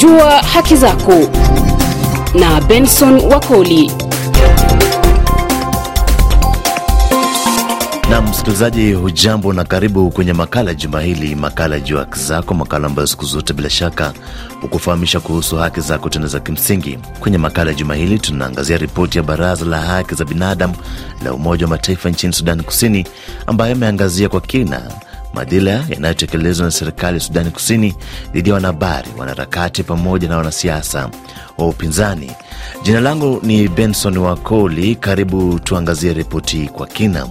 Jua haki zako na Benson Wakoli. Na msikilizaji, hujambo na karibu kwenye makala juma hili, makala juu haki zako, makala ambayo siku zote bila shaka hukufahamisha kuhusu haki zako tena za kimsingi. Kwenye makala juma hili tunaangazia ripoti ya Baraza la Haki za Binadamu la Umoja wa Mataifa nchini Sudani Kusini, ambayo imeangazia kwa kina madhila yanayotekelezwa na serikali ya Sudani Kusini dhidi ya wanahabari, wanaharakati pamoja na wanasiasa wa upinzani. Jina langu ni Benson Wakoli. Karibu tuangazie ripoti kwa kina.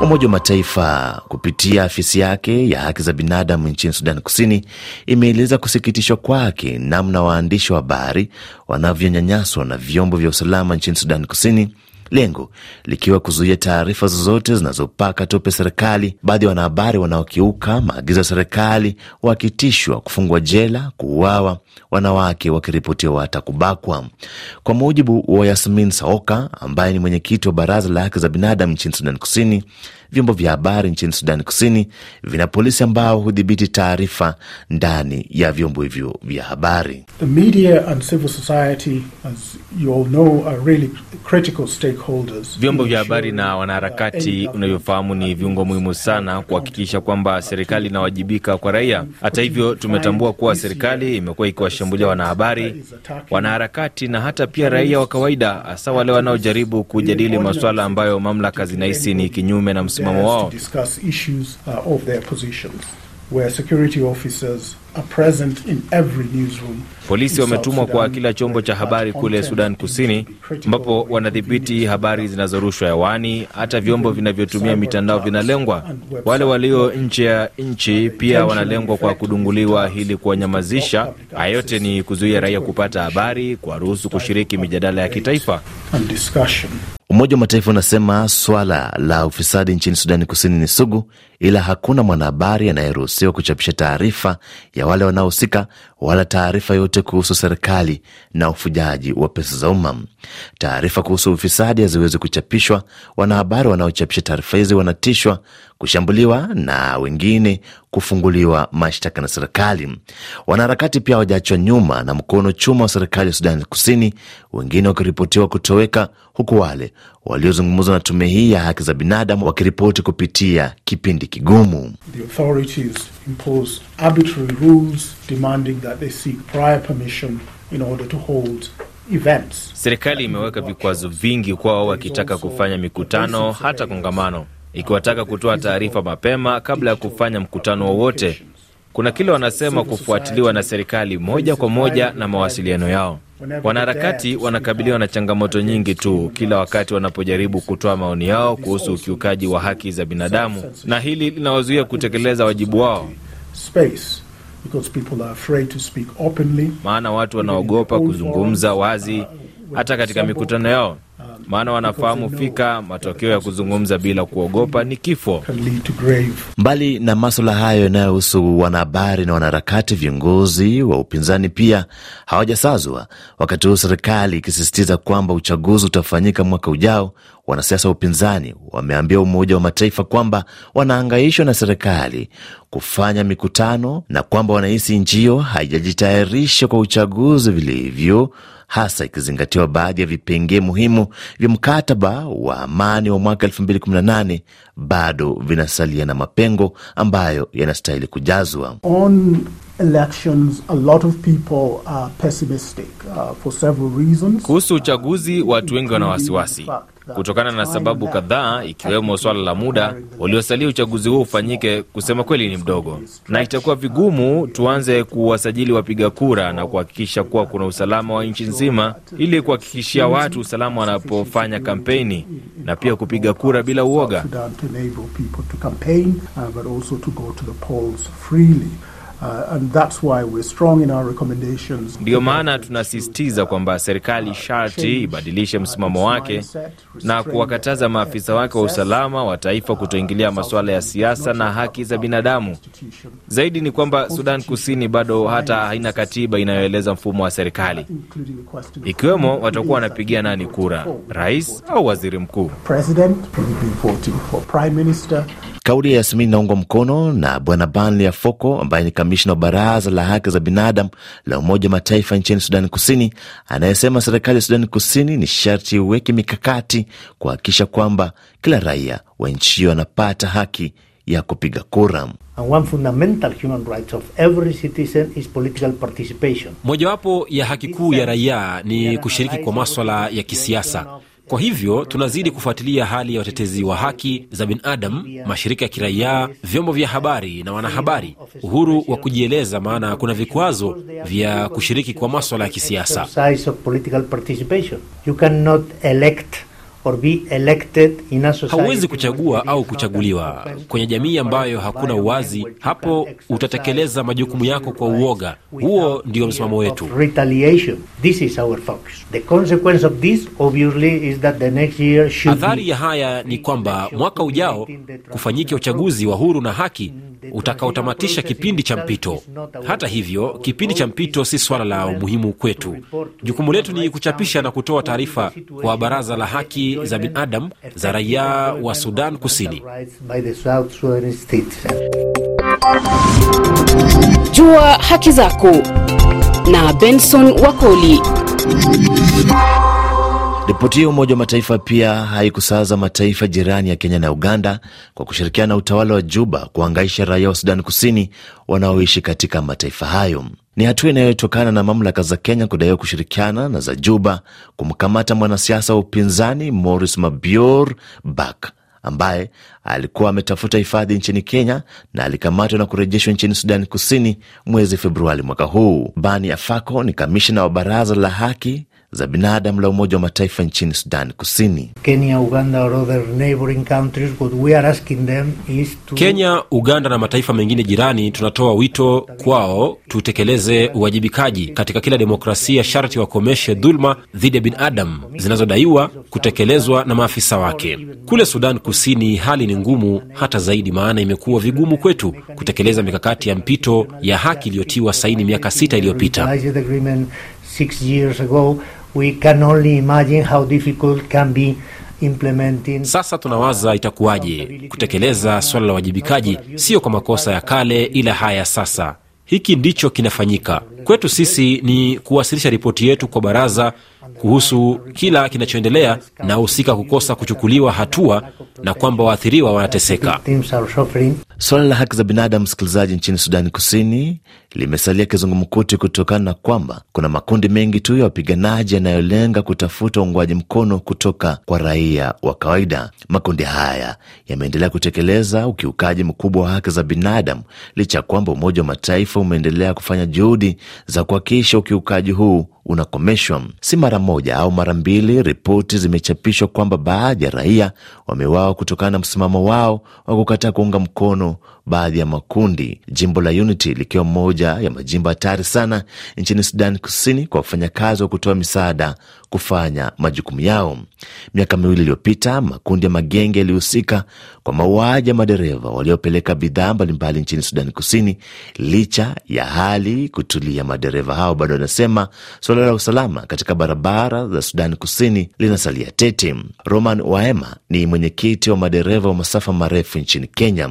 Umoja wa Mataifa kupitia afisi yake ya haki za binadamu nchini Sudan Kusini imeeleza kusikitishwa kwake namna waandishi wa habari wanavyonyanyaswa na vyombo vya usalama nchini Sudan Kusini, lengo likiwa kuzuia taarifa zozote zinazopaka tope serikali. Baadhi ya wanahabari wanaokiuka maagizo ya serikali wakitishwa kufungwa jela, kuuawa, wanawake wakiripotiwa hata kubakwa. Kwa mujibu wa Yasmin Saoka ambaye ni mwenyekiti wa baraza la haki za binadamu nchini Sudan Kusini, vyombo vya habari nchini Sudani Kusini vina polisi ambao hudhibiti taarifa ndani ya vyombo hivyo vya habari. Vyombo vya habari na wanaharakati, unavyofahamu, ni viungo muhimu sana kuhakikisha kwamba serikali inawajibika kwa raia. Hata hivyo, tumetambua kuwa serikali imekuwa ikiwashambulia wanahabari, wanaharakati na hata pia raia wa kawaida, hasa wale wanaojaribu kujadili masuala ambayo mamlaka zinahisi ni kinyume na msimamo wao. Polisi wametumwa kwa kila chombo cha habari kule Sudan Kusini, ambapo wanadhibiti habari zinazorushwa hewani. Hata vyombo vinavyotumia mitandao vinalengwa. Wale walio nje ya nchi pia wanalengwa kwa kudunguliwa ili kuwanyamazisha. Haya yote ni kuzuia raia kupata habari, kuwaruhusu kushiriki mijadala ya kitaifa. Umoja wa Mataifa unasema swala la ufisadi nchini Sudani Kusini ni sugu, ila hakuna mwanahabari anayeruhusiwa kuchapisha taarifa ya wale wanaohusika wala taarifa yote kuhusu serikali na ufujaji wa pesa za umma. Taarifa kuhusu ufisadi haziwezi kuchapishwa. Wanahabari wanaochapisha taarifa hizi wanatishwa, kushambuliwa na wengine kufunguliwa mashtaka na serikali. Wanaharakati pia hawajaachwa nyuma na mkono chuma wa serikali ya Sudani Kusini, wengine wakiripotiwa kutoweka, huku wale waliozungumza na tume hii ya haki za binadamu wakiripoti kupitia kipindi kigumu. Serikali imeweka vikwazo vingi kwao, wakitaka kufanya mikutano, hata kongamano, ikiwataka kutoa taarifa mapema kabla ya kufanya mkutano wowote. Kuna kile wanasema kufuatiliwa na serikali moja kwa moja na mawasiliano yao. Wanaharakati wanakabiliwa na changamoto nyingi tu. kila wakati wanapojaribu kutoa maoni yao kuhusu ukiukaji wa haki za binadamu, na hili linawazuia kutekeleza wajibu wao, maana watu wanaogopa kuzungumza wazi hata katika mikutano yao maana wanafahamu fika matokeo ya kuzungumza bila kuogopa ni kifo. Mbali na maswala hayo yanayohusu wanahabari na wanaharakati, viongozi wa upinzani pia hawajasazwa, wakati huu serikali ikisisitiza kwamba uchaguzi utafanyika mwaka ujao. Wanasiasa wa upinzani wameambia Umoja wa Mataifa kwamba wanaangaishwa na serikali kufanya mikutano na kwamba wanahisi nchi hiyo haijajitayarisha kwa uchaguzi vilivyo hasa ikizingatiwa baadhi ya vipengee muhimu vya mkataba wa amani wa mwaka 2018 bado vinasalia na mapengo ambayo yanastahili kujazwa. On elections, a lot of people are pessimistic, uh, for several reasons. Kuhusu uchaguzi, watu wengi wana wasiwasi kutokana na sababu kadhaa, ikiwemo swala la muda uliosalia uchaguzi huo ufanyike, kusema kweli ni mdogo, na itakuwa vigumu tuanze kuwasajili wapiga kura na kuhakikisha kuwa kuna usalama wa nchi nzima, ili kuhakikishia watu usalama wanapofanya kampeni na pia kupiga kura bila uoga. Uh, and that's why we're strong in our recommendations. Ndiyo maana tunasisitiza kwamba serikali sharti ibadilishe msimamo wake na kuwakataza maafisa wake wa usalama wa taifa kutoingilia masuala ya siasa na haki za binadamu. Zaidi ni kwamba Sudan Kusini bado hata haina katiba inayoeleza mfumo wa serikali, ikiwemo watakuwa wanapigia nani kura, rais au waziri mkuu. Kauli ya Yasmin inaungwa mkono na Bwana Banli Afoko ambaye ni kamishna wa baraza la haki za binadamu la Umoja wa Mataifa nchini Sudani Kusini, anayesema serikali ya Sudani Kusini ni sharti iweke mikakati kuhakikisha kwamba kila raia wa nchi hiyo anapata haki ya kupiga kura. And one fundamental human right of every citizen is political participation. Mojawapo ya haki kuu ya raia ni kushiriki kwa maswala ya kisiasa. Kwa hivyo tunazidi kufuatilia hali ya watetezi wa haki za binadamu, mashirika ya kiraia, vyombo vya habari na wanahabari, uhuru wa kujieleza, maana kuna vikwazo vya kushiriki kwa maswala ya kisiasa. Or be elected in a society Hauwezi kuchagua au kuchaguliwa kwenye jamii ambayo hakuna uwazi. Hapo utatekeleza majukumu yako kwa uoga. Huo ndio msimamo wetu. of retaliation. This is our focus. The consequence of this obviously is that the next year should Athari ya haya ni kwamba mwaka ujao kufanyike uchaguzi wa huru na haki utakaotamatisha kipindi cha mpito. Hata hivyo, kipindi cha mpito si swala la umuhimu kwetu. Jukumu letu ni kuchapisha na kutoa taarifa kwa Baraza la Haki za Binadamu za raia wa Sudan Kusini. Jua haki zako na Benson Wakoli. Ripoti hiyo Umoja wa Mataifa pia haikusaza mataifa jirani ya Kenya na Uganda kwa kushirikiana na utawala wa Juba kuangaisha raia wa Sudani Kusini wanaoishi katika mataifa hayo. Ni hatua inayotokana na mamlaka za Kenya kudaiwa kushirikiana na za Juba kumkamata mwanasiasa wa upinzani Morris Mabior Bak ambaye alikuwa ametafuta hifadhi nchini Kenya na alikamatwa na kurejeshwa nchini Sudani Kusini mwezi Februari mwaka huu. Bani Afako ni kamishna wa baraza la haki za binadamu la Umoja wa Mataifa nchini Sudani Kusini. Kenya, Uganda or other neighboring countries, what we are asking them is to Kenya, Uganda na mataifa mengine jirani, tunatoa wito kwao tutekeleze uwajibikaji katika kila demokrasia. Sharti wakomeshe dhuluma dhidi ya binadamu zinazodaiwa kutekelezwa na maafisa wake. Kule Sudan Kusini hali ni ngumu hata zaidi, maana imekuwa vigumu kwetu kutekeleza mikakati ya mpito ya haki iliyotiwa saini miaka sita iliyopita. We can only imagine how difficult can be implementing Sasa tunawaza itakuwaje kutekeleza swala la uwajibikaji, sio kwa makosa ya kale, ila haya ya sasa. Hiki ndicho kinafanyika kwetu. Sisi ni kuwasilisha ripoti yetu kwa baraza kuhusu kila kinachoendelea na husika kukosa kuchukuliwa hatua na kwamba waathiriwa wanateseka. Suala la haki za binadamu, msikilizaji, nchini Sudani Kusini limesalia kizungumkuti kutokana na kwamba kuna makundi mengi tu ya wapiganaji yanayolenga kutafuta uungwaji mkono kutoka kwa raia wa kawaida. Makundi haya yameendelea kutekeleza ukiukaji mkubwa wa haki za binadamu licha ya kwamba Umoja wa Mataifa umeendelea kufanya juhudi za kuhakikisha ukiukaji huu unakomeshwa. Si mara moja au mara mbili, ripoti zimechapishwa kwamba baadhi ya raia wameuawa kutokana na msimamo wao wa kukataa kuunga mkono baadhi ya makundi, jimbo la Unity likiwa moja ya majimbo hatari sana nchini Sudan Kusini kwa wafanyakazi wa kutoa misaada kufanya majukumu yao. Miaka miwili iliyopita, makundi ya magenge yalihusika kwa mauaji ya madereva waliopeleka bidhaa mbalimbali nchini Sudani Kusini. Licha ya hali kutulia, madereva hao bado wanasema suala la usalama katika barabara za Sudani Kusini linasalia tete. Roman Waema ni mwenyekiti wa madereva wa masafa marefu nchini Kenya.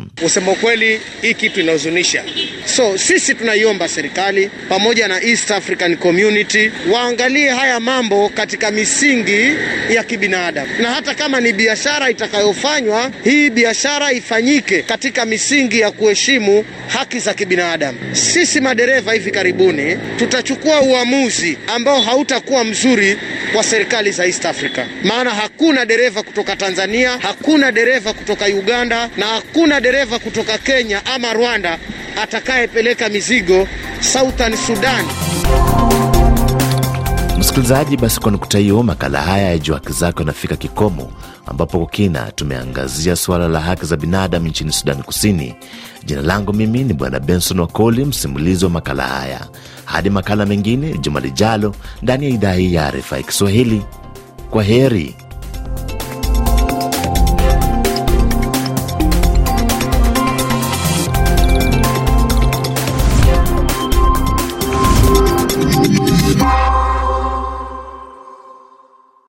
Kusema ukweli, hii kitu inahuzunisha. So sisi tunaiomba serikali pamoja na East African Community waangalie haya mambo katika misingi ya kibinadamu, na hata kama ni biashara itakayofanywa, hii biashara ifanyike katika misingi ya kuheshimu haki za kibinadamu. Sisi madereva hivi karibuni tutachukua uamuzi ambao hautakuwa mzuri kwa serikali za East Africa, maana hakuna dereva kutoka Tanzania, hakuna dereva kutoka Uganda na hakuna dereva kutoka Kenya ama Rwanda atakayepeleka mizigo Southern Sudan. Msikilizaji, basi kwa nukta hiyo, makala haya ya Jua Haki Zako yanafika kikomo, ambapo kwa kina tumeangazia suala la haki za binadamu nchini Sudani Kusini. Jina langu mimi ni Bwana Benson Wakoli, msimulizi wa makala haya. Hadi makala mengine juma lijalo ndani ya idhaa hii ya RFI Kiswahili. Kwa heri.